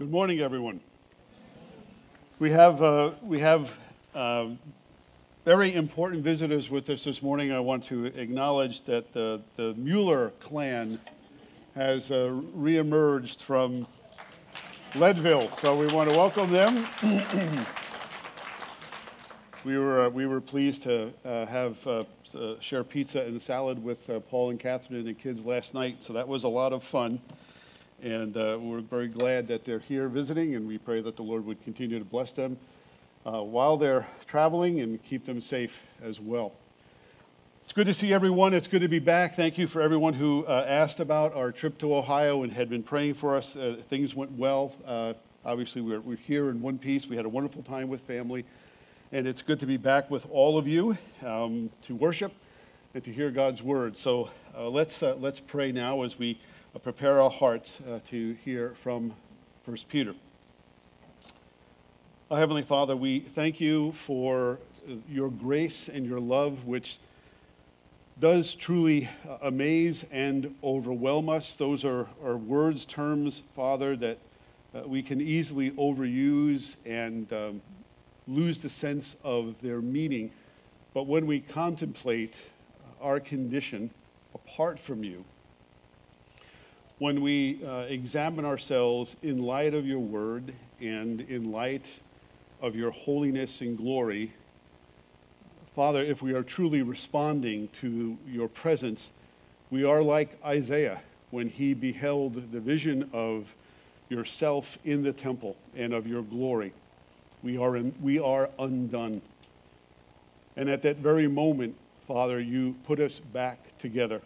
Good morning, everyone. We have, uh, we have uh, very important visitors with us this morning. I want to acknowledge that the, the Mueller clan has uh, reemerged from Leadville, so we want to welcome them. we, were, uh, we were pleased to uh, have uh, share pizza and salad with Paul and Catherine and the kids last night, so that was a lot of fun. And uh, we're very glad that they're here visiting, and we pray that the Lord would continue to bless them uh, while they're traveling and keep them safe as well. It's good to see everyone. It's good to be back. Thank you for everyone who uh, asked about our trip to Ohio and had been praying for us. Uh, things went well. Uh, obviously, we're, we're here in one piece. We had a wonderful time with family, and it's good to be back with all of you um, to worship and to hear God's word. So uh, let's, let's pray now as we prepare our hearts uh, to hear from 1 Peter. Heavenly Father, we thank you for uh, your grace and your love, which does truly amaze and overwhelm us. Those are, are words, terms, Father, that uh, we can easily overuse and um, lose the sense of their meaning. But when we contemplate our condition apart from you, when we uh, examine ourselves in light of your word and in light of your holiness and glory, Father, if we are truly responding to your presence, we are like Isaiah when he beheld the vision of yourself in the temple and of your glory. We are, in, we are undone. And at that very moment, Father, you put us back together.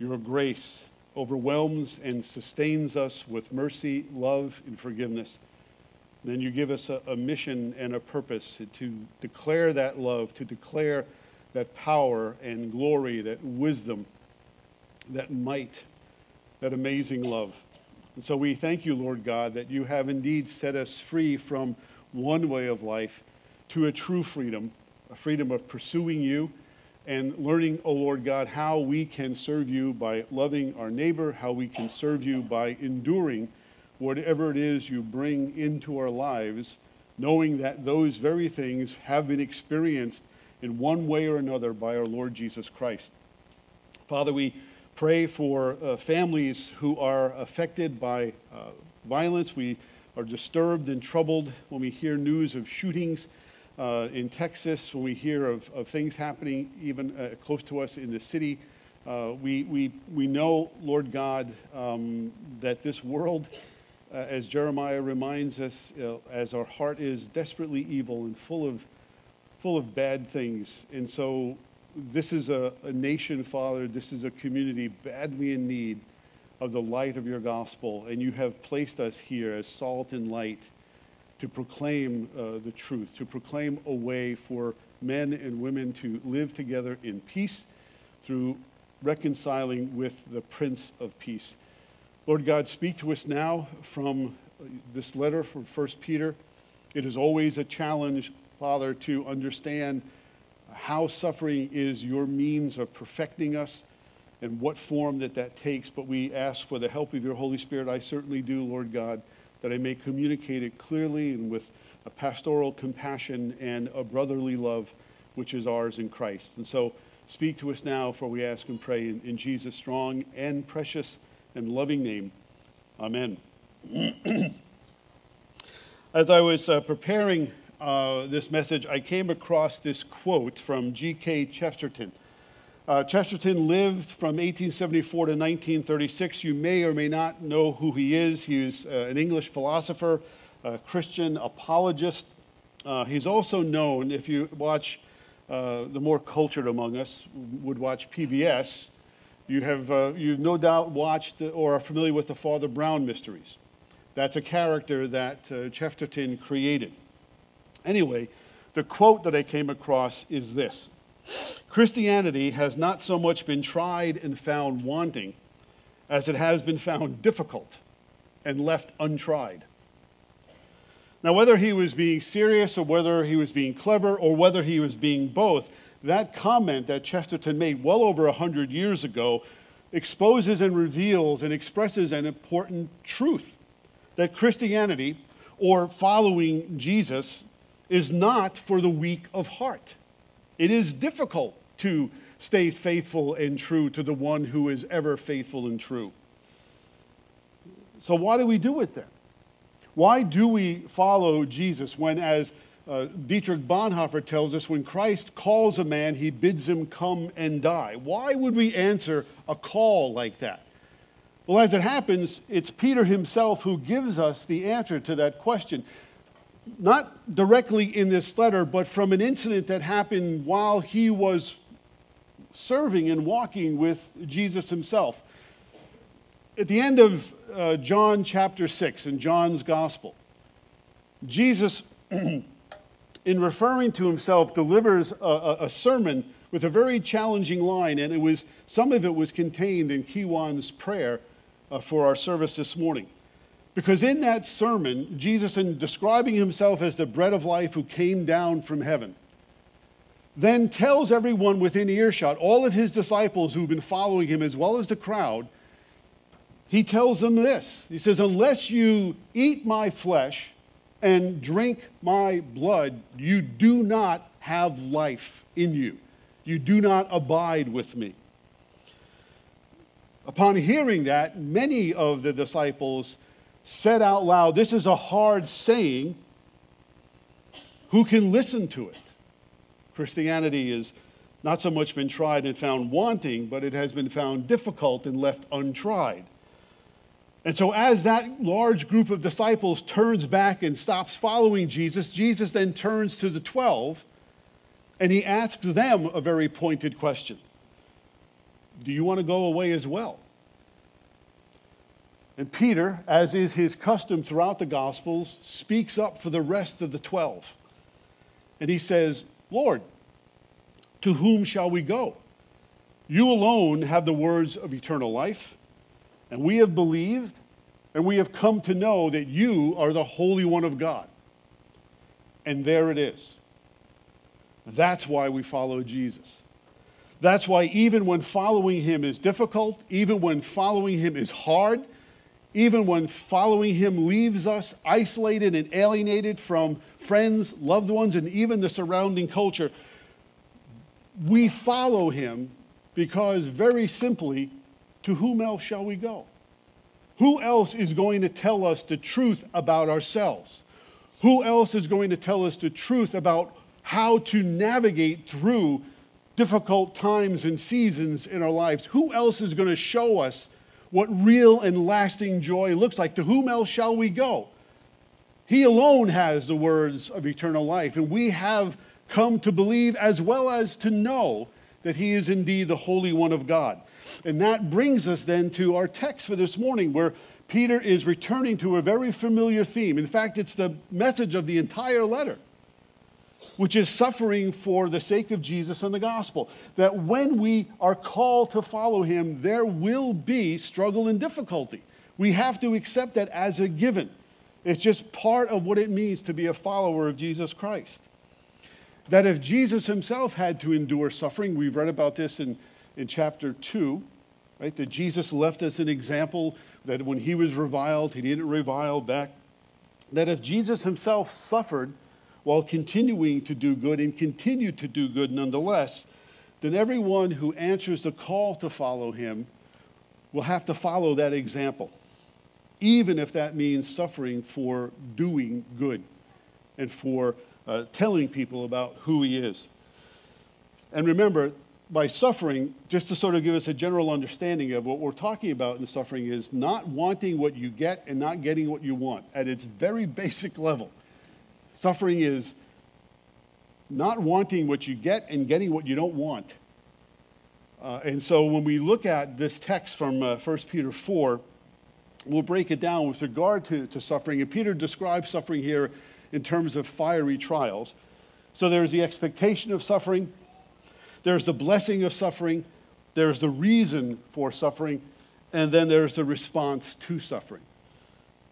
Your grace overwhelms and sustains us with mercy, love, and forgiveness. then you give us a, a, mission and a purpose to declare that love, to declare that power and glory, that wisdom, that might, that amazing love. And so we thank you, Lord God, that you have indeed set us free from one way of life to a true freedom, a freedom of pursuing you and learning, oh Lord God, how we can serve you by loving our neighbor, how we can serve you by enduring whatever it is you bring into our lives, knowing that those very things have been experienced in one way or another by our Lord Jesus Christ. Father, we pray for uh, families who are affected by uh, violence. We are disturbed and troubled when we hear news of shootings uh, in Texas, when we hear of, of things happening even uh, close to us in the city, uh, we, we, we know, Lord God, um, that this world, uh, as Jeremiah reminds us, uh, as our heart is desperately evil and full of, full of bad things. And so, this is a, a nation, Father, this is a community badly in need of the light of your gospel. And you have placed us here as salt and light to proclaim uh, the truth, to proclaim a way for men and women to live together in peace through reconciling with the Prince of Peace. Lord God, speak to us now from this letter from 1 Peter. It is always a challenge, Father, to understand how suffering is your means of perfecting us and what form that that takes. But we ask for the help of your Holy Spirit. I certainly do, Lord God that I may communicate it clearly and with a pastoral compassion and a brotherly love which is ours in Christ. And so speak to us now, for we ask and pray in, in Jesus' strong and precious and loving name. Amen. As I was uh, preparing uh, this message, I came across this quote from G.K. Chesterton. Uh, Chesterton lived from 1874 to 1936. You may or may not know who he is. He was uh, an English philosopher, a Christian apologist. Uh, he's also known, if you watch uh, the more cultured among us, would watch PBS, you have uh, you've no doubt watched or are familiar with the Father Brown mysteries. That's a character that uh, Chesterton created. Anyway, the quote that I came across is this Christianity has not so much been tried and found wanting as it has been found difficult and left untried. Now, whether he was being serious or whether he was being clever or whether he was being both, that comment that Chesterton made well over 100 years ago exposes and reveals and expresses an important truth. that Christianity or following Jesus is not for the weak of heart. It is difficult to stay faithful and true to the one who is ever faithful and true. So, why do we do it then? Why do we follow Jesus when, as uh, Dietrich Bonhoeffer tells us, when Christ calls a man, he bids him come and die? Why would we answer a call like that? Well, as it happens, it's Peter himself who gives us the answer to that question. Not directly in this letter, but from an incident that happened while he was serving and walking with Jesus himself. At the end of uh, John chapter 6, in John's gospel, Jesus, in referring to himself, delivers a, a, sermon with a very challenging line, and it was, some of it was contained in Kiwan's prayer uh, for our service this morning. Because in that sermon, Jesus, in describing himself as the bread of life who came down from heaven, then tells everyone within earshot, all of his disciples who've been following him, as well as the crowd, he tells them this. He says, Unless you eat my flesh and drink my blood, you do not have life in you. You do not abide with me. Upon hearing that, many of the disciples said out loud, This is a hard saying. Who can listen to it? Christianity has not so much been tried and found wanting, but it has been found difficult and left untried. And so, as that large group of disciples turns back and stops following Jesus, Jesus then turns to the 12 and he asks them a very pointed question Do you want to go away as well? And Peter, as is his custom throughout the Gospels, speaks up for the rest of the 12. And he says, Lord, to whom shall we go? You alone have the words of eternal life, and we have believed, and we have come to know that you are the Holy One of God. And there it is. That's why we follow Jesus. That's why, even when following him is difficult, even when following him is hard, even when following him leaves us isolated and alienated from friends, loved ones, and even the surrounding culture, we follow him because, very simply, to whom else shall we go? Who else is going to tell us the truth about ourselves? Who else is going to tell us the truth about how to navigate through difficult times and seasons in our lives? Who else is going to show us what real and lasting joy looks like. To whom else shall we go? He alone has the words of eternal life, and we have come to believe as well as to know that He is indeed the Holy One of God. And that brings us then to our text for this morning, where Peter is returning to a very familiar theme. In fact, it's the message of the entire letter which is suffering for the sake of Jesus and the gospel. That when we are called to follow him, there will be struggle and difficulty. We have to accept that as a given. It's just part of what it means to be a follower of Jesus Christ. That if Jesus himself had to endure suffering, we've read about this in, in chapter 2, right? That Jesus left us an example that when he was reviled, he didn't revile back. That if Jesus himself suffered, while continuing to do good and continue to do good nonetheless, then everyone who answers the call to follow him will have to follow that example, even if that means suffering for doing good and for uh, telling people about who he is. And remember, by suffering, just to sort of give us a general understanding of what we're talking about in suffering, is not wanting what you get and not getting what you want at its very basic level. Suffering is not wanting what you get and getting what you don't want. Uh, and so when we look at this text from uh, 1 Peter 4, we'll break it down with regard to, to suffering. And Peter describes suffering here in terms of fiery trials. So there's the expectation of suffering, there's the blessing of suffering, there's the reason for suffering, and then there's the response to suffering.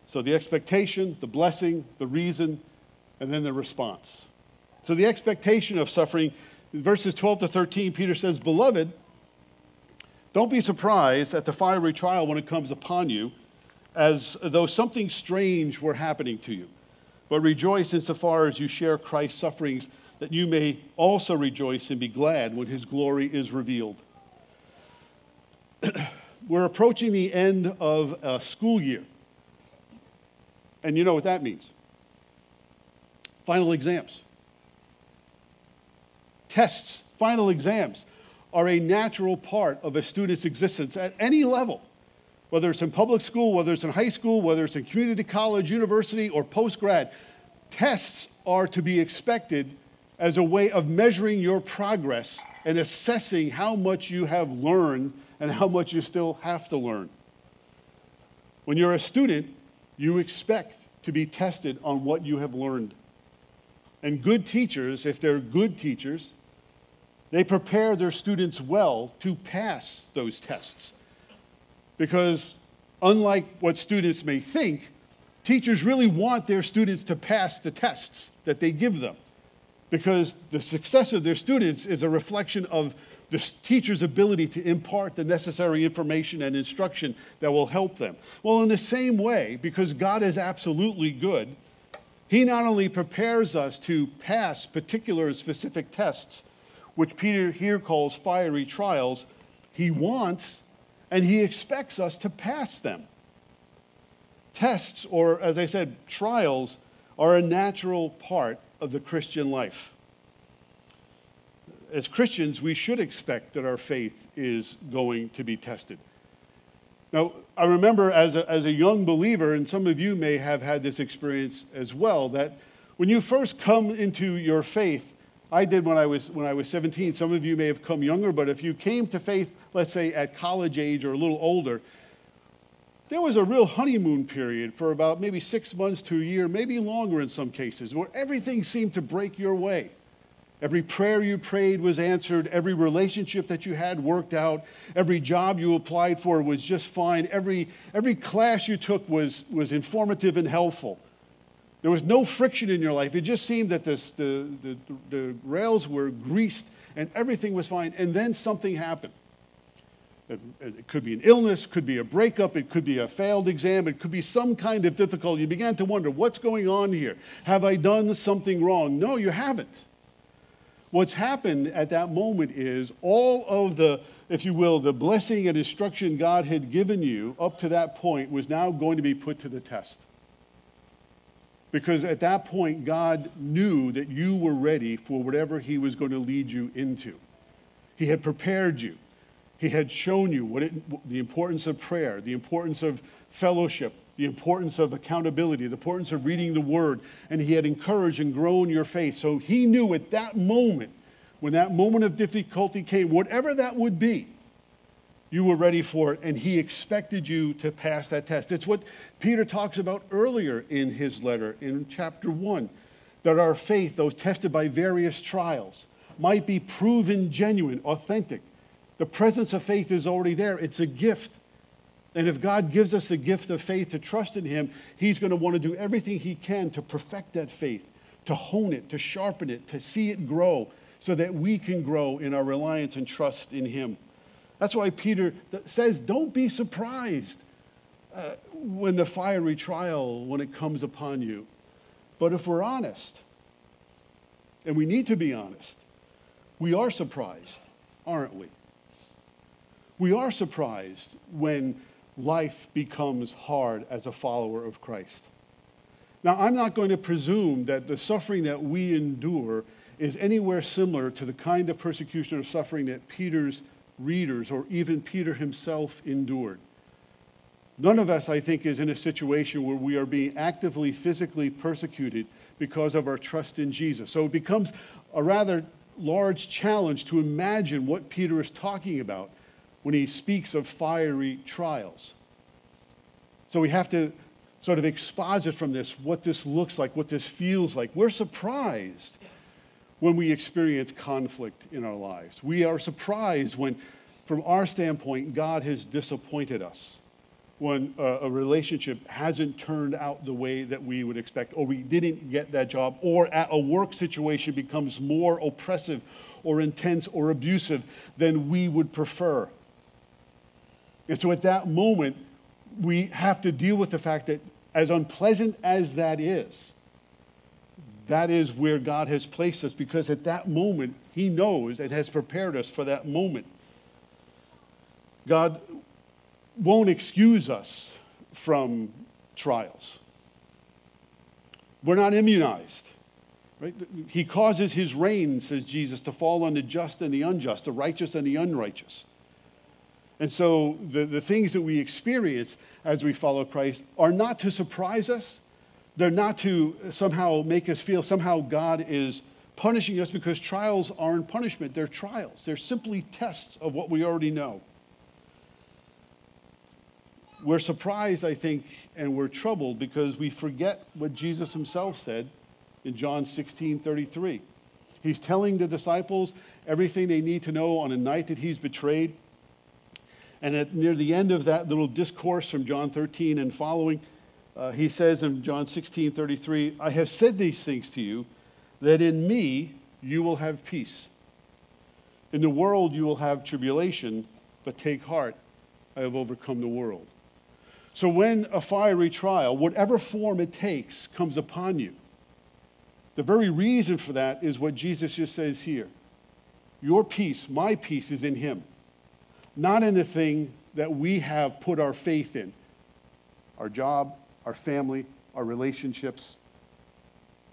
So the expectation, the blessing, the reason, and then the response. So the expectation of suffering, verses 12 to 13, Peter says, Beloved, don't be surprised at the fiery trial when it comes upon you, as though something strange were happening to you. But rejoice insofar as you share Christ's sufferings, that you may also rejoice and be glad when his glory is revealed. We're approaching the end of a school year. And you know what that means final exams. Tests, final exams, are a natural part of a student's existence at any level whether it's in public school, whether it's in high school, whether it's in community college, university, or post grad, tests are to be expected as a way of measuring your progress and assessing how much you have learned and how much you still have to learn. When you're a student, you expect to be tested on what you have learned. And good teachers, if they're good teachers, they prepare their students well to pass those tests. Because unlike what students may think, teachers really want their students to pass the tests that they give them. Because the success of their students is a reflection of the teacher's ability to impart the necessary information and instruction that will help them. Well, in the same way, because God is absolutely good, He not only prepares us to pass particular specific tests, which Peter here calls fiery trials, He wants and he expects us to pass them. Tests, or as I said, trials, are a natural part of the Christian life. As Christians, we should expect that our faith is going to be tested. Now, I remember as a, as a young believer, and some of you may have had this experience as well, that when you first come into your faith, I did when I was, when I was 17. Some of you may have come younger, but if you came to faith, let's say at college age or a little older, there was a real honeymoon period for about maybe six months to a year, maybe longer in some cases, where everything seemed to break your way. Every prayer you prayed was answered. Every relationship that you had worked out. Every job you applied for was just fine. Every, every class you took was, was informative and helpful. There was no friction in your life. It just seemed that this, the, the, the rails were greased and everything was fine. And then something happened. It, it could be an illness, it could be a breakup, it could be a failed exam, it could be some kind of difficulty. You began to wonder, what's going on here? Have I done something wrong? No, you haven't. What's happened at that moment is all of the, if you will, the blessing and instruction God had given you up to that point was now going to be put to the test. Because at that point, God knew that you were ready for whatever He was going to lead you into. He had prepared you. He had shown you what it, the importance of prayer, the importance of fellowship, the importance of accountability, the importance of reading the Word, and He had encouraged and grown your faith. So He knew at that moment, when that moment of difficulty came, whatever that would be, you were ready for it, and he expected you to pass that test. It's what Peter talks about earlier in his letter in chapter 1 that our faith, though tested by various trials, might be proven genuine, authentic. The presence of faith is already there, it's a gift. And if God gives us the gift of faith to trust in Him, He's going to want to do everything He can to perfect that faith, to hone it, to sharpen it, to see it grow, so that we can grow in our reliance and trust in Him. That's why Peter says, don't be surprised uh, when the fiery trial, when it comes upon you. But if we're honest, and we need to be honest, we are surprised, aren't we? We are surprised when life becomes hard as a follower of Christ. Now, I'm not going to presume that the suffering that we endure is anywhere similar to the kind of persecution or suffering that Peter's readers or even Peter himself endured. None of us, I think, is in a situation where we are being actively physically persecuted because of our trust in Jesus. So it becomes a rather large challenge to imagine what Peter is talking about when he speaks of fiery trials. So we have to sort of exposit from this what this looks like, what this feels like. We're surprised when we experience conflict in our lives. We are surprised when, from our standpoint, God has disappointed us, when a, a, relationship hasn't turned out the way that we would expect, or we didn't get that job, or a work situation becomes more oppressive or intense or abusive than we would prefer. And so at that moment, we have to deal with the fact that, as unpleasant as that is, that is where God has placed us because at that moment, He knows and has prepared us for that moment. God won't excuse us from trials. We're not immunized. Right? He causes his rain, says Jesus, to fall on the just and the unjust, the righteous and the unrighteous. And so the, the things that we experience as we follow Christ are not to surprise us. They're not to somehow make us feel somehow God is punishing us because trials aren't punishment. They're trials. They're simply tests of what we already know. We're surprised, I think, and we're troubled because we forget what Jesus himself said in John 16 33. He's telling the disciples everything they need to know on the night that he's betrayed. And at near the end of that little discourse from John 13 and following, uh, he says in John 16 33, I have said these things to you, that in me you will have peace. In the world you will have tribulation, but take heart, I have overcome the world. So when a fiery trial, whatever form it takes, comes upon you, the very reason for that is what Jesus just says here. Your peace, my peace, is in Him, not in the thing that we have put our faith in our job, our family, our relationships,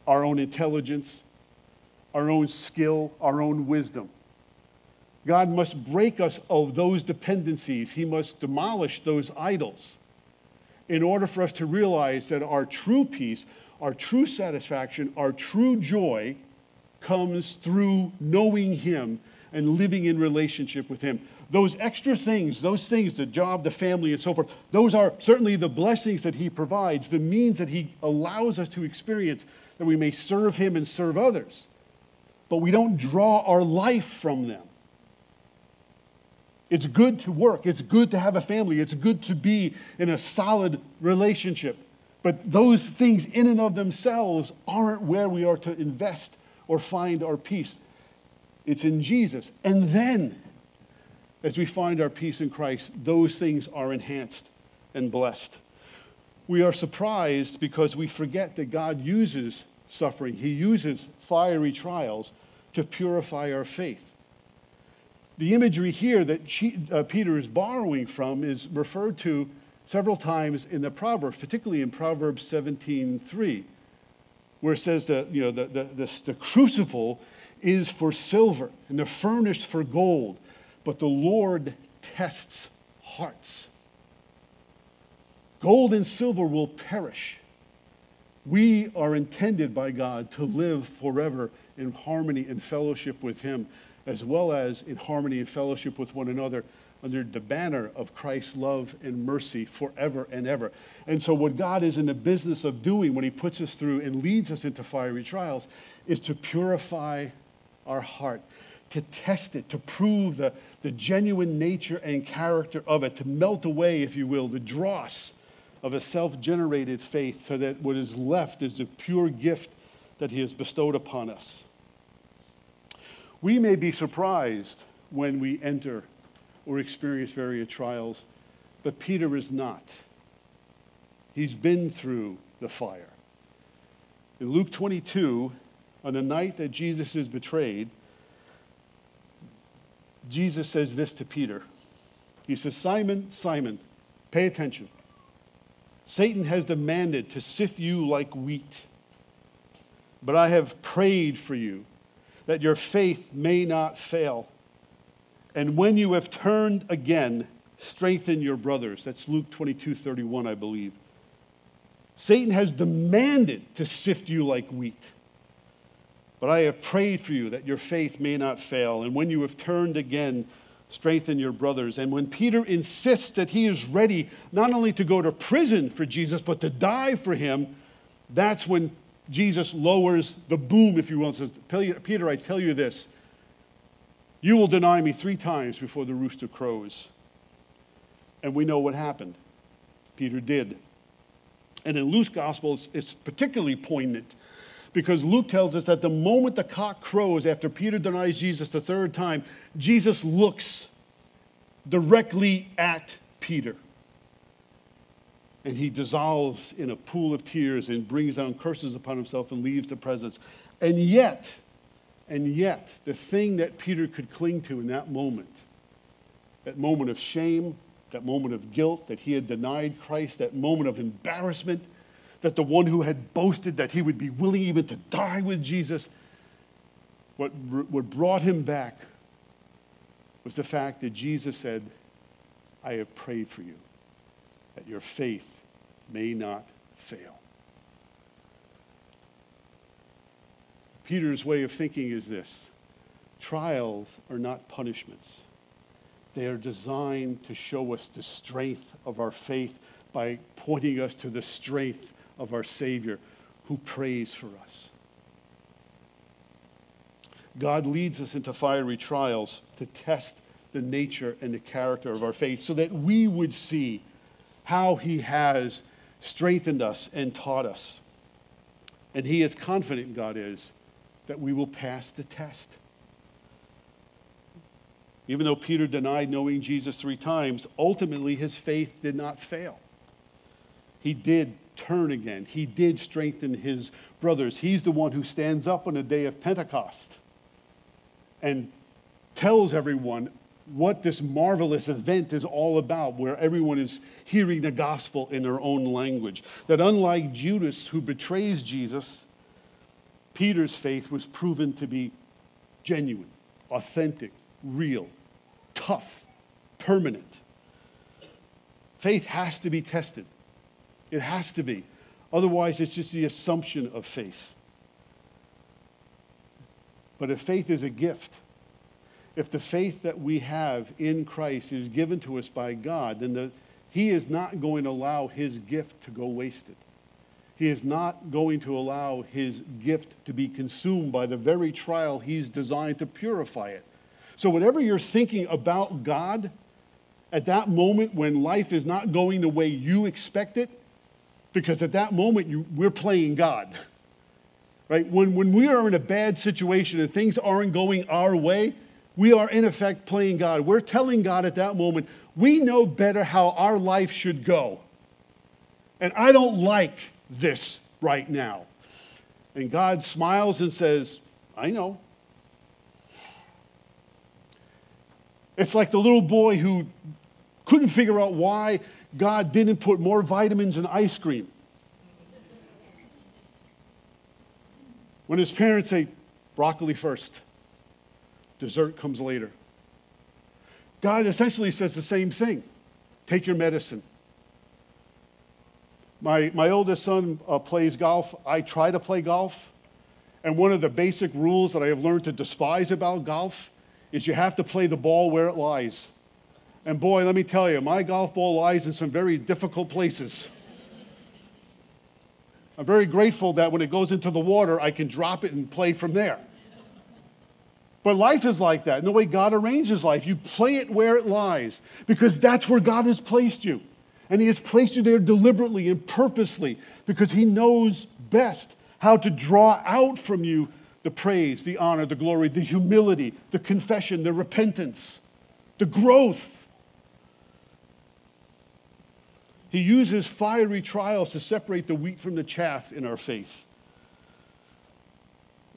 our own intelligence, our own skill, our own wisdom. God must break us of those dependencies. He must demolish those idols in order for us to realize that our true peace, our true satisfaction, our true joy comes through knowing Him and living in relationship with Him. Those extra things, those things, the job, the family, and so forth, those are certainly the blessings that He provides, the means that He allows us to experience that we may serve Him and serve others. But we don't draw our life from them. It's good to work. It's good to have a family. It's good to be in a solid relationship. But those things, in and of themselves, aren't where we are to invest or find our peace. It's in Jesus. And then, as we find our peace in Christ, those things are enhanced and blessed. We are surprised because we forget that God uses suffering, He uses fiery trials to purify our faith. The imagery here that uh, Peter is borrowing from is referred to several times in the Proverbs, particularly in Proverbs 17:3, where it says that you know the, the, the, the crucible is for silver and the furnace for gold, but the Lord tests hearts. Gold and silver will perish. We are intended by God to live forever in harmony and fellowship with Him as well as in harmony and fellowship with one another under the banner of Christ's love and mercy forever and ever. And so, what God is in the business of doing when He puts us through and leads us into fiery trials is to purify our heart, to test it, to prove the, the genuine nature and character of it, to melt away, if you will, the dross of a self generated faith so that what is left is the pure gift that He has bestowed upon us. We may be surprised when we enter or experience various trials, but Peter is not. He's been through the fire. In Luke 22, on the night that Jesus is betrayed, Jesus says this to Peter. He says, Simon, Simon, pay attention. Satan has demanded to sift you like wheat, but I have prayed for you that your faith may not fail. And when you have turned again, strengthen your brothers. That's Luke 22 31, I believe. Satan has demanded to sift you like wheat. But I have prayed for you that your faith may not fail. And when you have turned again, strengthen your brothers. And when Peter insists that he is ready not only to go to prison for Jesus, but to die for him, that's when Jesus lowers the boom, if you will, and says, Peter, I tell you this, you will deny me three times before the rooster crows. And we know what happened. Peter did. And in Luke's gospel, it's, it's particularly poignant because Luke tells us that the moment the cock crows after Peter denies Jesus the third time, Jesus looks directly at Peter. and he dissolves in a pool of tears and brings down curses upon himself and leaves the presence. And yet, and yet, the thing that Peter could cling to in that moment, that moment of shame, that moment of guilt that he had denied Christ, that moment of embarrassment, that the one who had boasted that he would be willing even to die with Jesus, what, what brought him back was the fact that Jesus said, I have prayed for you that your faith may not fail. Peter's way of thinking is this trials are not punishments. They are designed to show us the strength of our faith by pointing us to the strength of our Savior who prays for us. God leads us into fiery trials to test the nature and the character of our faith so that we would see how He has strengthened us and taught us. And He is confident, God is, that we will pass the test. Even though Peter denied knowing Jesus three times, ultimately his faith did not fail. He did turn again. He did strengthen his brothers. He's the one who stands up on the day of Pentecost and tells everyone what this marvelous event is all about, where everyone is hearing the gospel in their own language. That unlike Judas, who betrays Jesus, Peter's faith was proven to be genuine, authentic, real, tough, permanent. Faith has to be tested. It has to be. Otherwise, it's just the assumption of faith. But if faith is a gift, if the faith that we have in Christ is given to us by God, then the, He is not going to allow His gift to go wasted. He is not going to allow His gift to be consumed by the very trial He's designed to purify it. So, whatever you're thinking about God at that moment when life is not going the way you expect it, because at that moment you, we're playing God. Right? When, when we are in a bad situation and things aren't going our way, we are in effect playing God. We're telling God at that moment, we know better how our life should go. And I don't like this right now. And God smiles and says, I know. It's like the little boy who couldn't figure out why God didn't put more vitamins in ice cream. When his parents say, broccoli first, dessert comes later. God essentially says the same thing take your medicine. My, my oldest son uh, plays golf. I try to play golf. And one of the basic rules that I have learned to despise about golf is you have to play the ball where it lies. And boy, let me tell you, my golf ball lies in some very difficult places. I'm very grateful that when it goes into the water, I can drop it and play from there. But life is like that. In the way God arranges life, you play it where it lies because that's where God has placed you. And He has placed you there deliberately and purposely because He knows best how to draw out from you the praise, the honor, the glory, the humility, the confession, the repentance, the growth. He uses fiery trials to separate the wheat from the chaff in our faith.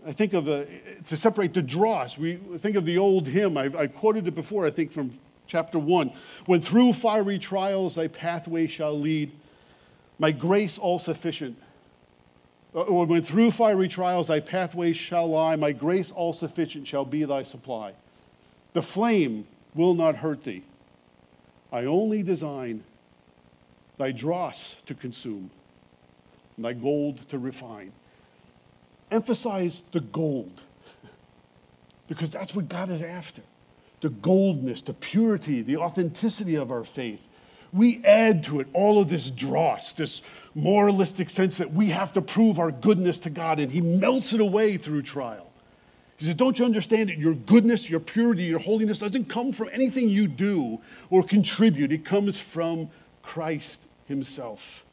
I think of the, to separate the dross. We think of the old hymn. I, I quoted it before, I think, from chapter 1. When through fiery trials thy pathway shall lead, my grace all sufficient. Or uh, when through fiery trials thy pathway shall lie, my grace all sufficient shall be thy supply. The flame will not hurt thee. I only design thy dross to consume, thy gold to refine. Emphasize the gold, because that's what God is after the goldness, the purity, the authenticity of our faith. We add to it all of this dross, this moralistic sense that we have to prove our goodness to God, and He melts it away through trial. He says, Don't you understand that your goodness, your purity, your holiness doesn't come from anything you do or contribute? It comes from Christ Himself.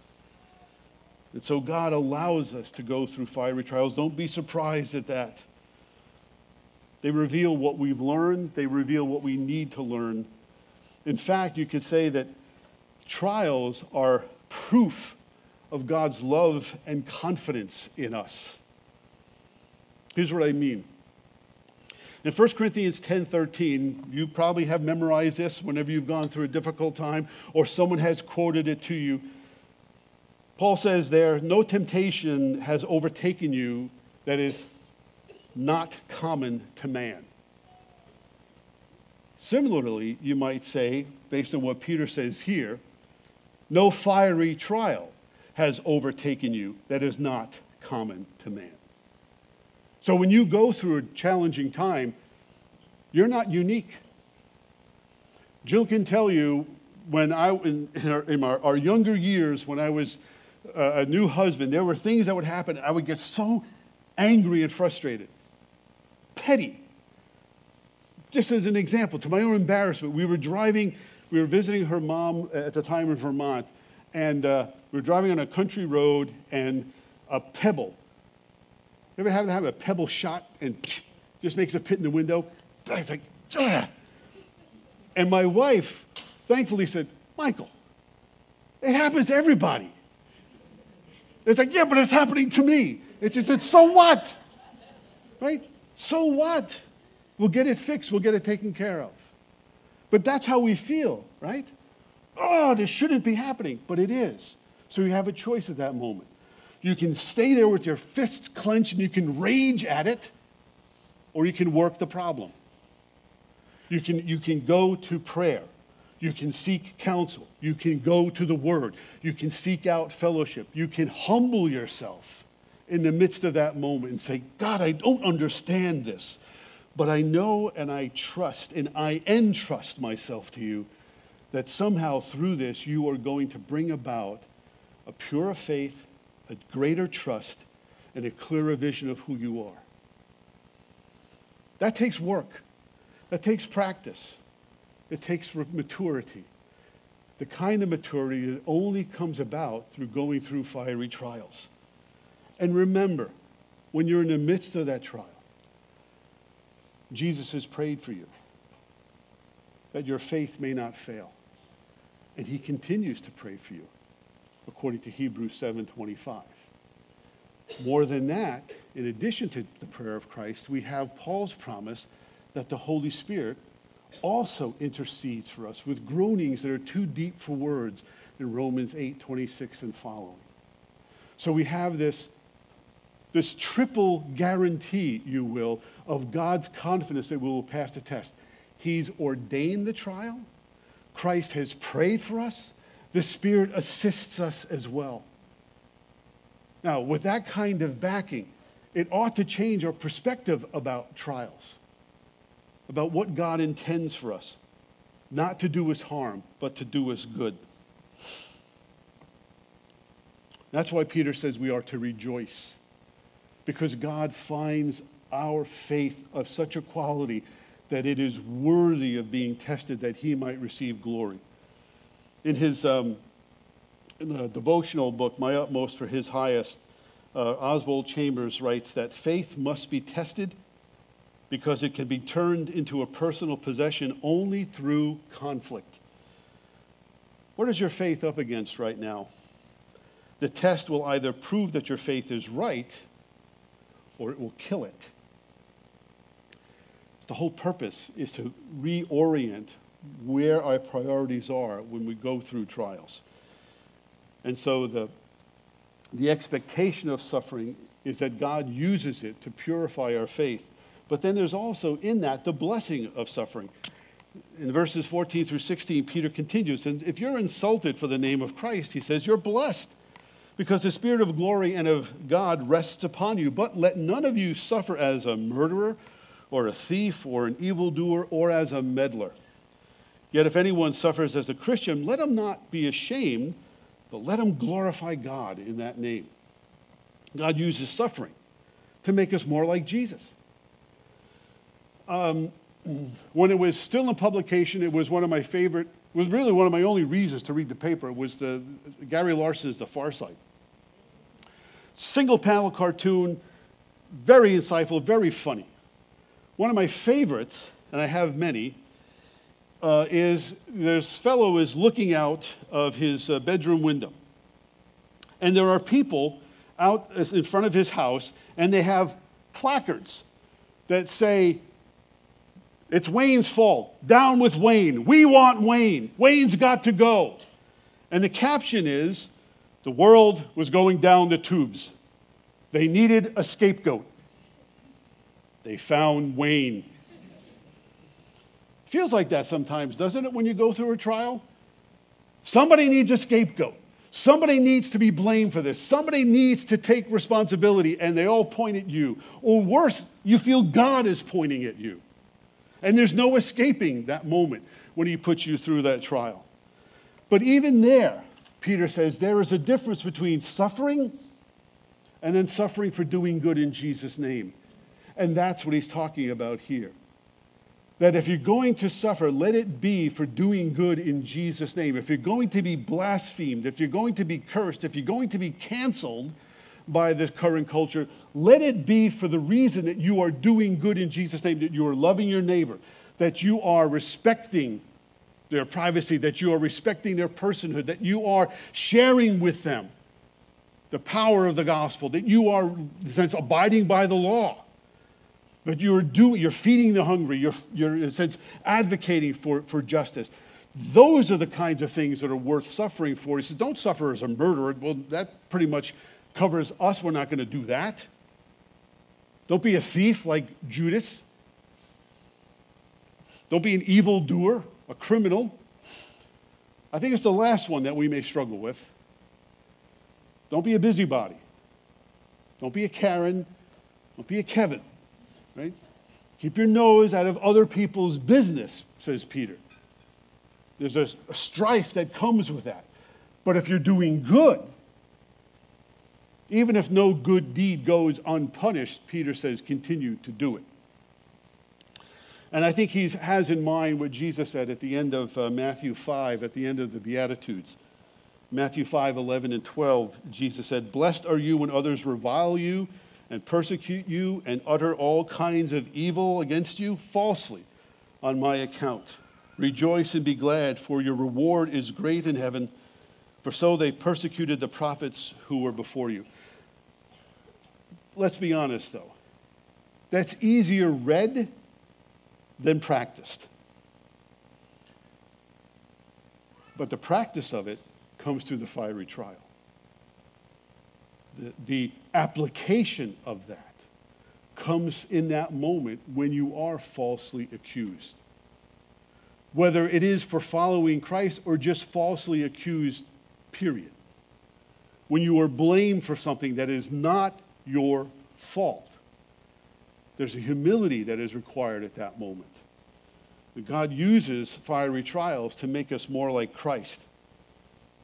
And so God allows us to go through fiery trials. Don't be surprised at that. They reveal what we've learned, they reveal what we need to learn. In fact, you could say that trials are proof of God's love and confidence in us. Here's what I mean. In 1 Corinthians 10:13, you probably have memorized this whenever you've gone through a difficult time or someone has quoted it to you. Paul says there, no temptation has overtaken you that is not common to man. Similarly, you might say, based on what Peter says here, no fiery trial has overtaken you that is not common to man. So when you go through a challenging time, you're not unique. Jill can tell you when I, in, our, in our, our, younger years, when I was a new husband, there were things that would happen. I would get so angry and frustrated, petty. Just as an example, to my own embarrassment, we were driving, we were visiting her mom at the time in Vermont, and uh, we were driving on a country road, and a pebble. Ever have to have a pebble shot and just makes a pit in the window? I was like, ah. And my wife thankfully said, Michael, it happens to everybody. It's like, yeah, but it's happening to me. It's just, it's so what? Right? So what? We'll get it fixed, we'll get it taken care of. But that's how we feel, right? Oh, this shouldn't be happening, but it is. So you have a choice at that moment. You can stay there with your fists clenched and you can rage at it, or you can work the problem. You can, you can go to prayer. You can seek counsel. You can go to the word. You can seek out fellowship. You can humble yourself in the midst of that moment and say, God, I don't understand this, but I know and I trust and I entrust myself to you that somehow through this you are going to bring about a purer faith, a greater trust, and a clearer vision of who you are. That takes work. That takes practice. It takes maturity. The kind of maturity that only comes about through going through fiery trials. And remember, when you're in the midst of that trial, Jesus has prayed for you that your faith may not fail. And he continues to pray for you, according to Hebrews 7:25. More than that, in addition to the prayer of Christ, we have Paul's promise that the Holy Spirit also intercedes for us with groanings that are too deep for words in Romans 8:26 and following. So we have this, this triple guarantee, you will, of God's confidence that we will pass the test. He's ordained the trial, Christ has prayed for us, the Spirit assists us as well. Now, with that kind of backing, it ought to change our perspective about trials about what God intends for us, not to do us harm, but to do us good. That's why Peter says we are to rejoice, because God finds our faith of such a quality that it is worthy of being tested that he might receive glory. In his um, in the devotional book, My Utmost for His Highest, uh, Oswald Chambers writes that faith must be tested because it can be turned into a personal possession only through conflict. What is your faith up against right now? The test will either prove that your faith is right or it will kill it. The whole purpose is to reorient where our priorities are when we go through trials. And so the, the expectation of suffering is that God uses it to purify our faith but then there's also in that the blessing of suffering. In verses 14 through 16, Peter continues, and if you're insulted for the name of Christ, he says, you're blessed because the Spirit of glory and of God rests upon you. But let none of you suffer as a murderer or a thief or an evildoer or as a meddler. Yet if anyone suffers as a Christian, let him not be ashamed, but let him glorify God in that name. God uses suffering to make us more like Jesus um, when it was still in publication, it was one of my favorite, was really one of my only reasons to read the paper. Was the Gary Larson's The Far Side. Single panel cartoon, very insightful, very funny. One of my favorites, and I have many, uh, is this fellow is looking out of his uh, bedroom window. And there are people out in front of his house, and they have placards that say, It's Wayne's fault. Down with Wayne. We want Wayne. Wayne's got to go. And the caption is, The world was going down the tubes. They needed a scapegoat. They found Wayne. Feels like that sometimes, doesn't it, when you go through a trial? Somebody needs a scapegoat. Somebody needs to be blamed for this. Somebody needs to take responsibility, and they all point at you. Or worse, you feel God is pointing at you. And there's no escaping that moment when He puts you through that trial. But even there, Peter says there is a difference between suffering and then suffering for doing good in Jesus' name. And that's what he's talking about here that if you're going to suffer, let it be for doing good in Jesus' name. If you're going to be blasphemed, if you're going to be cursed, if you're going to be canceled by the current culture, let it be for the reason that you are doing good in Jesus' name, that you are loving your neighbor, that you are respecting their privacy, that you are respecting their personhood, that you are sharing with them the power of the gospel, that you are, in a sense, abiding by the law. But you're, doing, you're feeding the hungry, you're, you're, in a sense, advocating for, for justice. Those are the kinds of things that are worth suffering for. He says, don't suffer as a murderer. Well, that pretty much covers us. We're not going to do that. Don't be a thief like Judas. Don't be an evil doer, a criminal. I think it's the last one that we may struggle with. Don't be a busybody. Don't be a Karen. Don't be a Kevin right? Keep your nose out of other people's business, says Peter. There's a, a strife that comes with that. But if you're doing good, even if no good deed goes unpunished, Peter says, continue to do it. And I think he has in mind what Jesus said at the end of uh, Matthew 5, at the end of the Beatitudes. Matthew 5, 11 and 12, Jesus said, Blessed are you when others revile you and persecute you and utter all kinds of evil against you falsely on my account. Rejoice and be glad, for your reward is great in heaven, for so they persecuted the prophets who were before you. Let's be honest, though. That's easier read than practiced. But the practice of it comes through the fiery trial the, application of that comes in that moment when you are falsely accused. Whether it is for following Christ or just falsely accused, period. When you are blamed for something that is not your fault, there's a humility that is required at that moment. God uses fiery trials to make us more like Christ.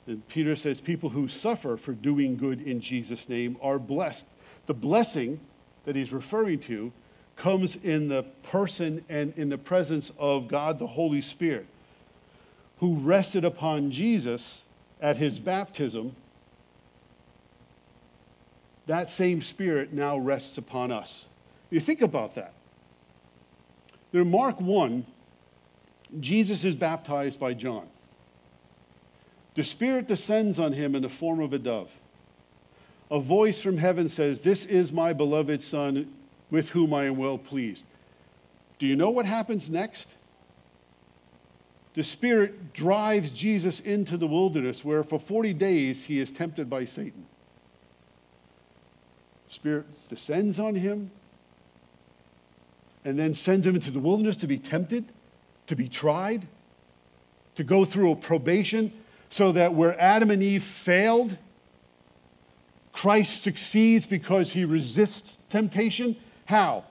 And Peter says people who suffer for doing good in Jesus' name are blessed. The blessing that he's referring to comes in the person and in the presence of God the Holy Spirit, who rested upon Jesus at his baptism. That same Spirit now rests upon us. You think about that. In Mark 1, Jesus is baptized by John. The Spirit descends on him in the form of a dove. A voice from heaven says, This is my beloved Son, with whom I am well pleased. Do you know what happens next? The Spirit drives Jesus into the wilderness where for 40 days he is tempted by Satan. Spirit descends on him and then sends him into the wilderness to be tempted, to be tried, to go through a probation so that where Adam and Eve failed, Christ succeeds because he resists temptation. How?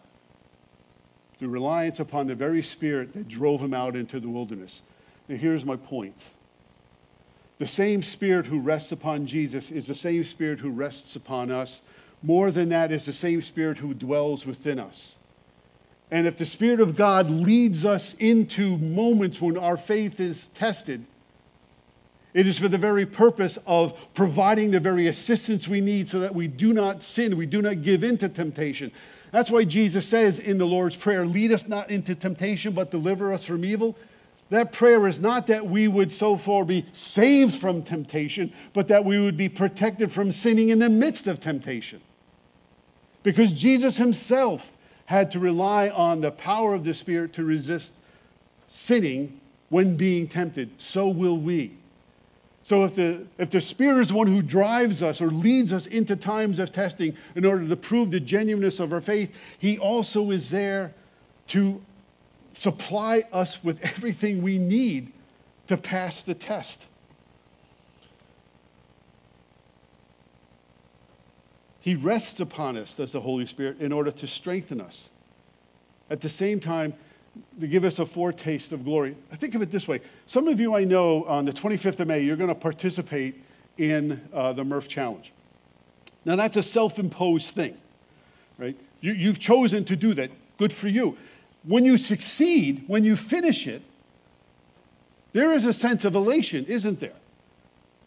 Through reliance upon the very spirit that drove him out into the wilderness. Now, here's my point. The same spirit who rests upon Jesus is the same spirit who rests upon us. More than that, is the same spirit who dwells within us. And if the Spirit of God leads us into moments when our faith is tested, it is for the very purpose of providing the very assistance we need so that we do not sin, we do not give in to temptation. That's why Jesus says in the Lord's Prayer, Lead us not into temptation, but deliver us from evil. That prayer is not that we would so far be saved from temptation, but that we would be protected from sinning in the midst of temptation. Because Jesus himself had to rely on the power of the Spirit to resist sinning when being tempted. So will we. So if the, if the Spirit is one who drives us or leads us into times of testing in order to prove the genuineness of our faith, He also is there to supply us with everything we need to pass the test. He rests upon us, does the Holy Spirit, in order to strengthen us. At the same time, to give us a foretaste of glory. I think of it this way. Some of you I know on the 25th of May, you're going to participate in uh, the Murph Challenge. Now, that's a self imposed thing, right? You, you've chosen to do that. Good for you. When you succeed, when you finish it, there is a sense of elation, isn't there?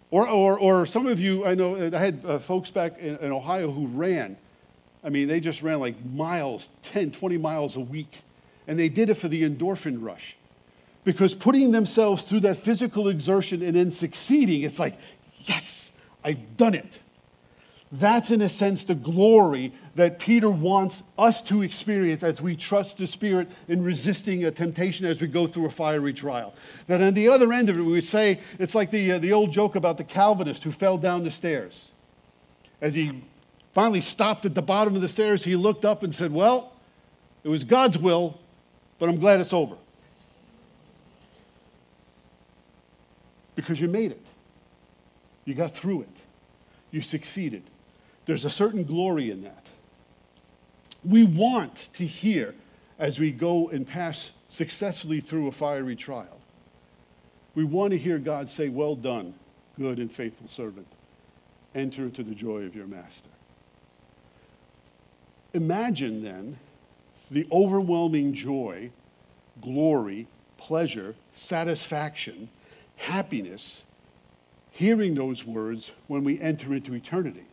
Or, or, or some of you, I know, I had uh, folks back in, in Ohio who ran. I mean, they just ran like miles, 10, 20 miles a week. And they did it for the endorphin rush. Because putting themselves through that physical exertion and then succeeding, it's like, yes, I've done it. That's, in a sense, the glory that Peter wants us to experience as we trust the Spirit in resisting a temptation as we go through a fiery trial. That on the other end of it, we would say it's like the, uh, the old joke about the Calvinist who fell down the stairs. As he finally stopped at the bottom of the stairs, he looked up and said, Well, it was God's will, but I'm glad it's over. Because you made it, you got through it, you succeeded. There's a certain glory in that. We want to hear as we go and pass successfully through a fiery trial. We want to hear God say, Well done, good and faithful servant. Enter into the joy of your master. Imagine then the overwhelming joy, glory, pleasure, satisfaction, happiness, hearing those words when we enter into eternity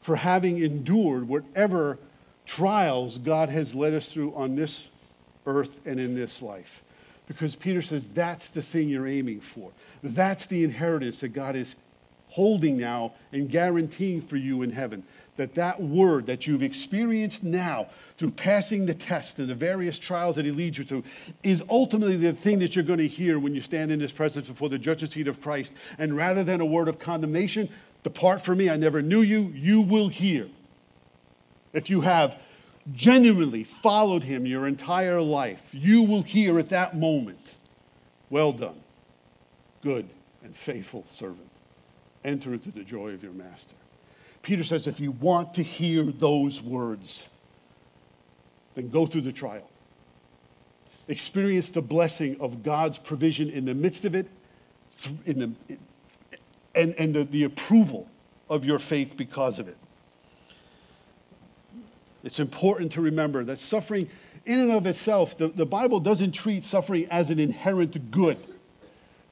for having endured whatever trials God has led us through on this earth and in this life. Because Peter says that's the thing you're aiming for. That's the inheritance that God is holding now and guaranteeing for you in heaven. That that word that you've experienced now through passing the test and the various trials that he leads you through is ultimately the thing that you're going to hear when you stand in his presence before the judge's seat of Christ. And rather than a word of condemnation, Depart from me, I never knew you. You will hear. If you have genuinely followed him your entire life, you will hear at that moment, Well done, good and faithful servant. Enter into the joy of your master. Peter says, if you want to hear those words, then go through the trial. Experience the blessing of God's provision in the midst of it, in the, and, and the, the approval of your faith because of it. It's important to remember that suffering, in and of itself, the, the Bible doesn't treat suffering as an inherent good.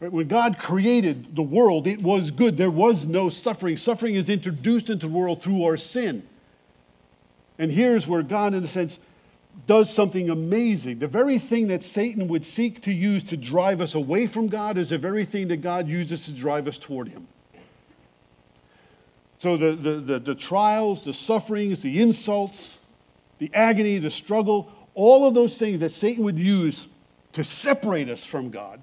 When God created the world, it was good. There was no suffering. Suffering is introduced into the world through our sin. And here's where God, in a sense, does something amazing. The very thing that Satan would seek to use to drive us away from God is the very thing that God uses to drive us toward Him. So the, the, the, the, trials, the sufferings, the insults, the agony, the struggle, all of those things that Satan would use to separate us from God,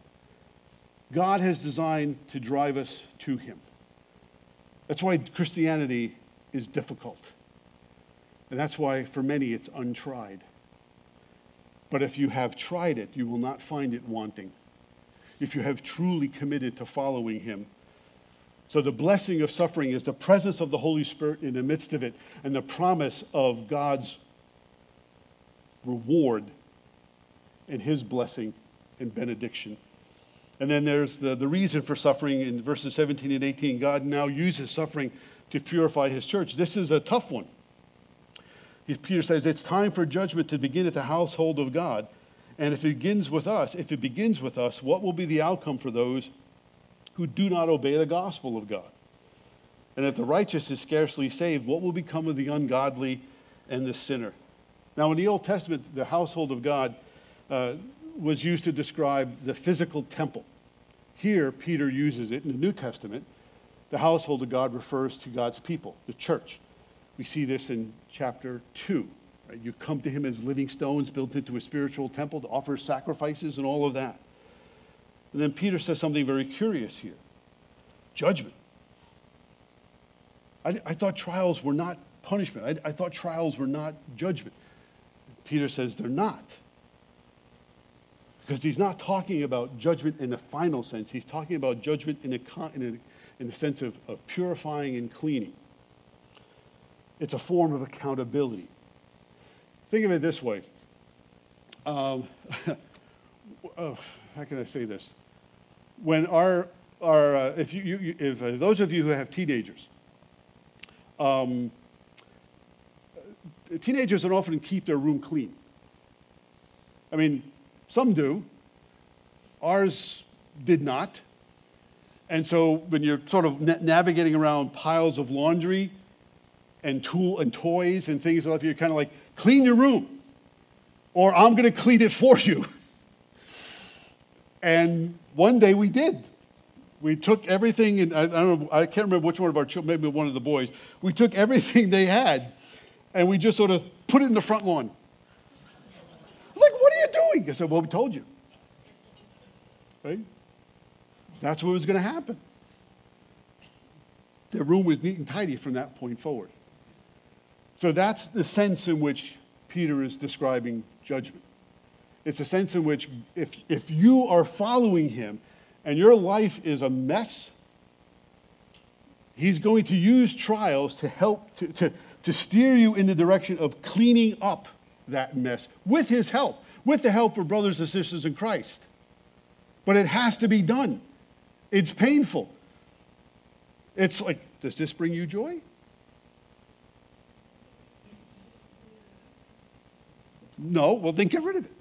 God has designed to drive us to Him. That's why Christianity is difficult. And that's why, for many, it's untried. But if you have tried it, you will not find it wanting. If you have truly committed to following Him. So, the blessing of suffering is the presence of the Holy Spirit in the midst of it and the promise of God's reward and His blessing and benediction. And then there's the, the reason for suffering in verses 17 and 18. God now uses suffering to purify His church. This is a tough one. Peter says it's time for judgment to begin at the household of God. And if it begins with us, if it begins with us, what will be the outcome for those who do not obey the gospel of God? And if the righteous is scarcely saved, what will become of the ungodly and the sinner? Now, in the Old Testament, the household of God uh, was used to describe the physical temple. Here, Peter uses it in the New Testament. The household of God refers to God's people, the church. We see this in chapter 2. Right? You come to him as living stones built into a spiritual temple to offer sacrifices and all of that. And then Peter says something very curious here judgment. I, I thought trials were not punishment, I, I thought trials were not judgment. Peter says they're not. Because he's not talking about judgment in the final sense, he's talking about judgment in, a, in, a, in the sense of, of purifying and cleaning. It's a form of accountability. Think of it this way. Um, oh, how can I say this? When our, our uh, if you, you if uh, those of you who have teenagers, um, teenagers don't often keep their room clean. I mean, some do. Ours did not. And so when you're sort of navigating around piles of laundry and tool and toys and things like that, you're kind of like, clean your room, or I'm going to clean it for you. And one day we did. We took everything, and I, I don't know, I can't remember which one of our children, maybe one of the boys. We took everything they had, and we just sort of put it in the front lawn. Like, "What are you doing?" I said, "Well, we told you." Right? That's what was going to happen. The room was neat and tidy from that point forward. So that's the sense in which Peter is describing judgment. It's a sense in which if, if you are following him and your life is a mess, he's going to use trials to help to, to, to steer you in the direction of cleaning up that mess with his help, with the help of brothers and sisters in Christ. But it has to be done. It's painful. It's like, does this bring you joy? No, well, then get rid of it.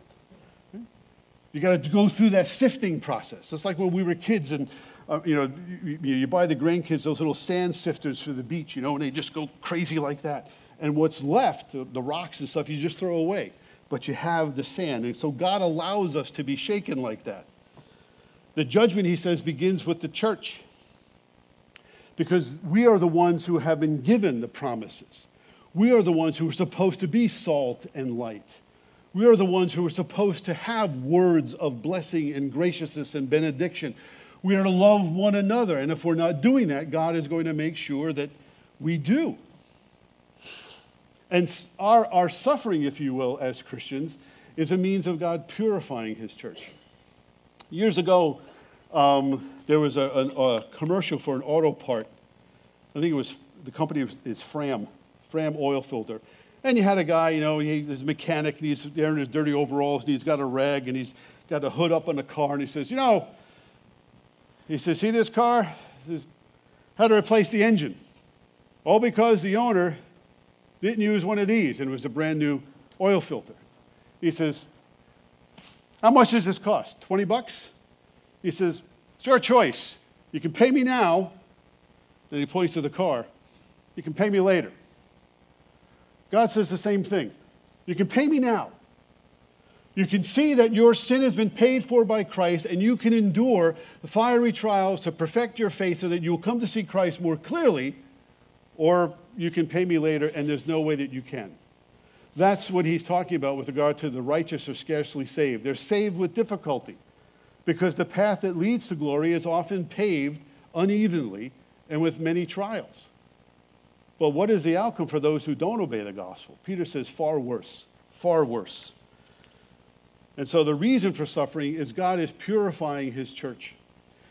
You got to go through that sifting process. It's like when we were kids and, uh, you know, you, you, buy the grandkids those little sand sifters for the beach, you know, and they just go crazy like that. And what's left, the, rocks and stuff, you just throw away. But you have the sand. And so God allows us to be shaken like that. The judgment, he says, begins with the church because we are the ones who have been given the promises. We are the ones who are supposed to be salt and light. We are the ones who are supposed to have words of blessing and graciousness and benediction. We are to love one another. And if we're not doing that, God is going to make sure that we do. And our, our suffering, if you will, as Christians, is a means of God purifying his church. Years ago, um, there was a, a, commercial for an auto part. I think it was the company is Fram, Fram oil filter. And you had a guy, you know, he's a mechanic, and he's there in his dirty overalls, and he's got a rag, and he's got a hood up on the car, and he says, you know, he says, see this car? Says, How to replace the engine. All because the owner didn't use one of these, and it was a brand new oil filter. He says, how much does this cost? 20 bucks? He says, it's your choice. You can pay me now. Then he points to the car. You can pay me later. God says the same thing. You can pay me now. You can see that your sin has been paid for by Christ, and you can endure the fiery trials to perfect your faith so that you'll come to see Christ more clearly, or you can pay me later, and there's no way that you can. That's what he's talking about with regard to the righteous are scarcely saved. They're saved with difficulty because the path that leads to glory is often paved unevenly and with many trials. But what is the outcome for those who don't obey the gospel? Peter says, far worse, far worse. And so the reason for suffering is God is purifying his church.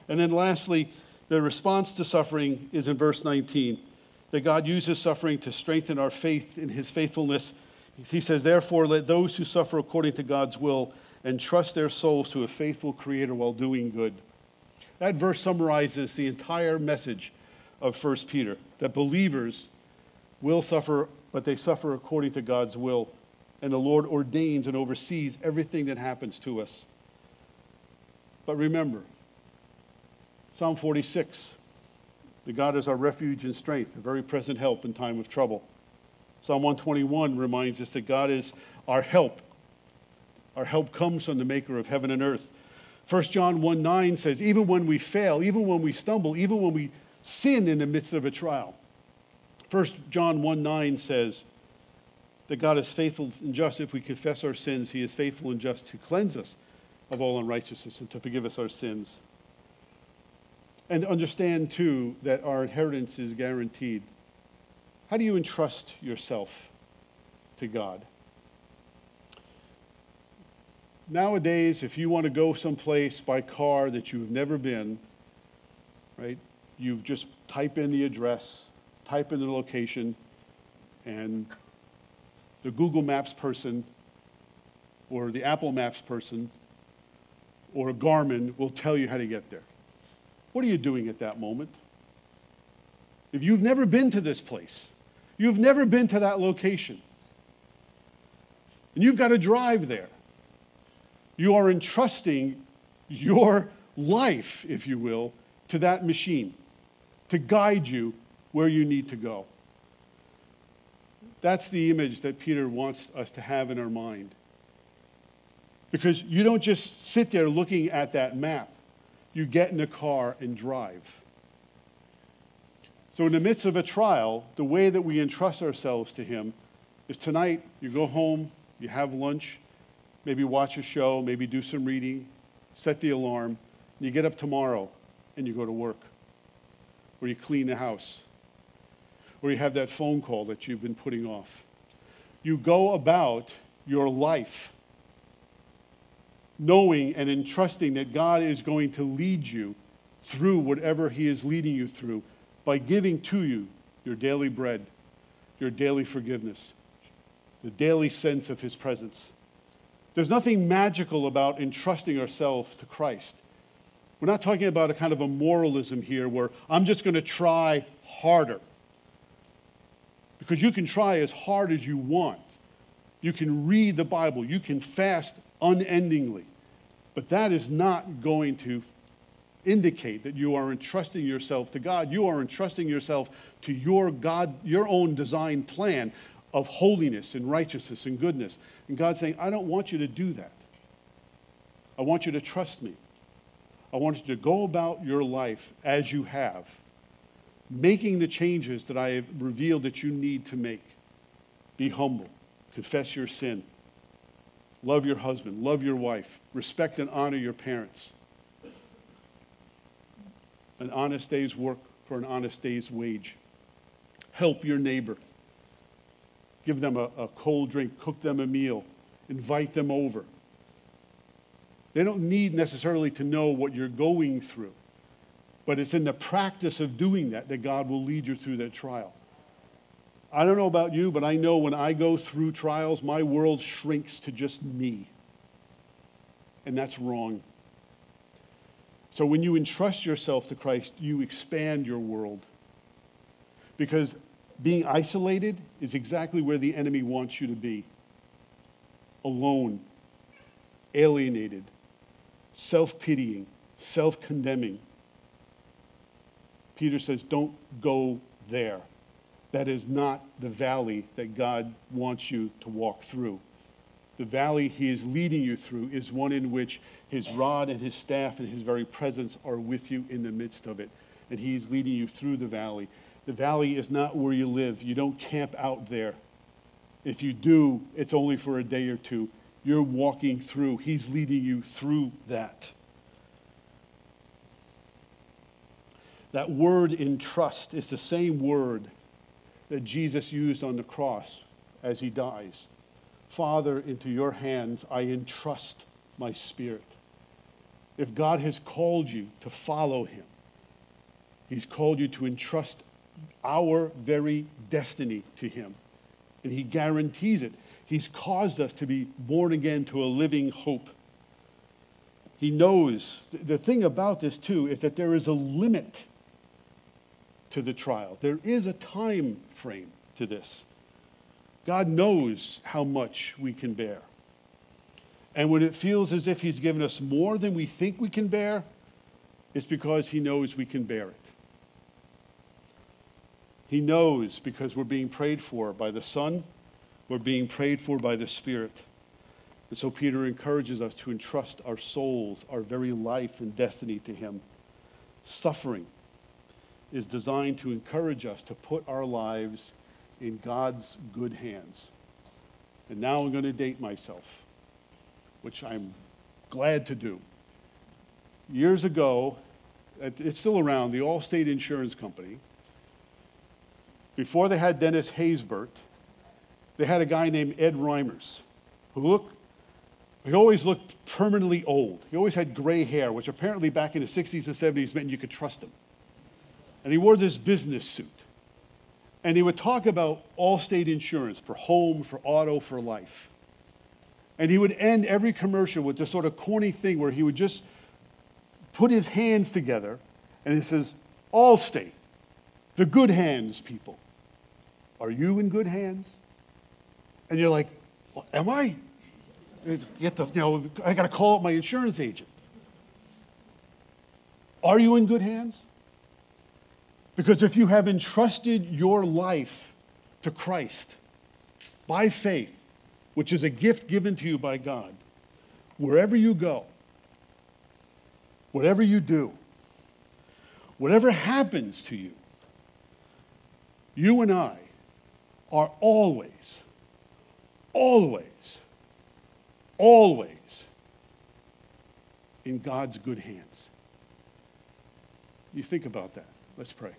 And then lastly, the response to suffering is in verse 19 that God uses suffering to strengthen our faith in his faithfulness. He says, Therefore, let those who suffer according to God's will entrust their souls to a faithful Creator while doing good. That verse summarizes the entire message of 1 Peter that believers will suffer, but they suffer according to God's will. And the Lord ordains and oversees everything that happens to us. But remember, Psalm 46 that God is our refuge and strength, a very present help in time of trouble. Psalm 121 reminds us that God is our help Our help comes from the maker of heaven and earth. 1 John 1 9 says, even when we fail, even when we stumble, even when we sin in the midst of a trial. 1 John 1 9 says that God is faithful and just. If we confess our sins, he is faithful and just to cleanse us of all unrighteousness and to forgive us our sins. And understand, too, that our inheritance is guaranteed. How do you entrust yourself to God? Nowadays, if you want to go someplace by car that you've never been, right, you just type in the address, type in the location, and the Google Maps person or the Apple Maps person or Garmin will tell you how to get there. What are you doing at that moment? If you've never been to this place, you've never been to that location, and you've got to drive there, you are entrusting your life, if you will, to that machine to guide you where you need to go. That's the image that Peter wants us to have in our mind. Because you don't just sit there looking at that map, you get in a car and drive. So, in the midst of a trial, the way that we entrust ourselves to Him is tonight you go home, you have lunch, maybe watch a show, maybe do some reading, set the alarm, and you get up tomorrow and you go to work, or you clean the house, or you have that phone call that you've been putting off. You go about your life knowing and entrusting that God is going to lead you through whatever He is leading you through by giving to you your daily bread, your daily forgiveness, the daily sense of His presence. There's nothing magical about entrusting ourselves to Christ. We're not talking about a kind of a moralism here where I'm just going to try harder. Because you can try as hard as you want. You can read the Bible. You can fast unendingly. But that is not going to indicate that you are entrusting yourself to God. You are entrusting yourself to your God, your own design plan of holiness and righteousness and goodness. And God's saying, I don't want you to do that. I want you to trust me. I want you to go about your life as you have, making the changes that I have revealed that you need to make. Be humble, confess your sin, love your husband, love your wife, respect and honor your parents. An honest day's work for an honest day's wage. Help your neighbor give them a, a cold drink, cook them a meal, invite them over. They don't need necessarily to know what you're going through, but it's in the practice of doing that that God will lead you through that trial. I don't know about you, but I know when I go through trials, my world shrinks to just me. And that's wrong. So when you entrust yourself to Christ, you expand your world. Because being isolated is exactly where the enemy wants you to be alone, alienated, self pitying, self condemning. Peter says, Don't go there. That is not the valley that God wants you to walk through. The valley he is leading you through is one in which his rod and his staff and his very presence are with you in the midst of it. And he's leading you through the valley. The valley is not where you live. You don't camp out there. If you do, it's only for a day or two. You're walking through, He's leading you through that. That word in trust is the same word that Jesus used on the cross as he dies. Father, into your hands I entrust my spirit. If God has called you to follow him, he's called you to entrust our very destiny to Him. And He guarantees it. He's caused us to be born again to a living hope. He knows. The thing about this, too, is that there is a limit to the trial, there is a time frame to this. God knows how much we can bear. And when it feels as if He's given us more than we think we can bear, it's because He knows we can bear it. He knows because we're being prayed for by the Son, we're being prayed for by the Spirit. And so Peter encourages us to entrust our souls, our very life and destiny to Him. Suffering is designed to encourage us to put our lives in God's good hands. And now I'm going to date myself, which I'm glad to do. Years ago, it's still around, the Allstate Insurance Company, before they had Dennis Haysbert, they had a guy named Ed Reimers who looked, he always looked permanently old. He always had gray hair, which apparently back in the 60s and 70s meant you could trust him. And he wore this business suit. And he would talk about Allstate insurance for home, for auto, for life. And he would end every commercial with this sort of corny thing where he would just put his hands together and he says, Allstate, the good hands people. Are you in good hands? And you're like, well, am I? You know, I got to call up my insurance agent. Are you in good hands? Because if you have entrusted your life to Christ by faith, which is a gift given to you by God, wherever you go, whatever you do, whatever happens to you, you and I are always, always, always in God's good hands. You think about that. Let's pray.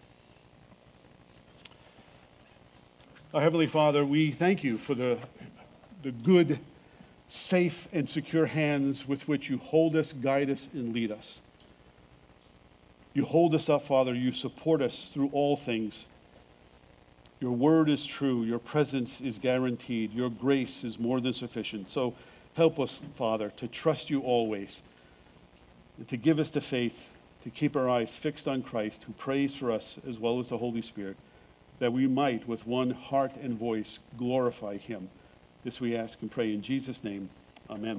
Our Heavenly Father, we thank you for the, the good, safe, and secure hands with which you hold us, guide us, and lead us. You hold us up, Father. You support us through all things. Your word is true. Your presence is guaranteed. Your grace is more than sufficient. So help us, Father, to trust you always and to give us the faith to keep our eyes fixed on Christ, who prays for us as well as the Holy Spirit, that we might, with one heart and voice, glorify him. This we ask and pray in Jesus' name. Amen.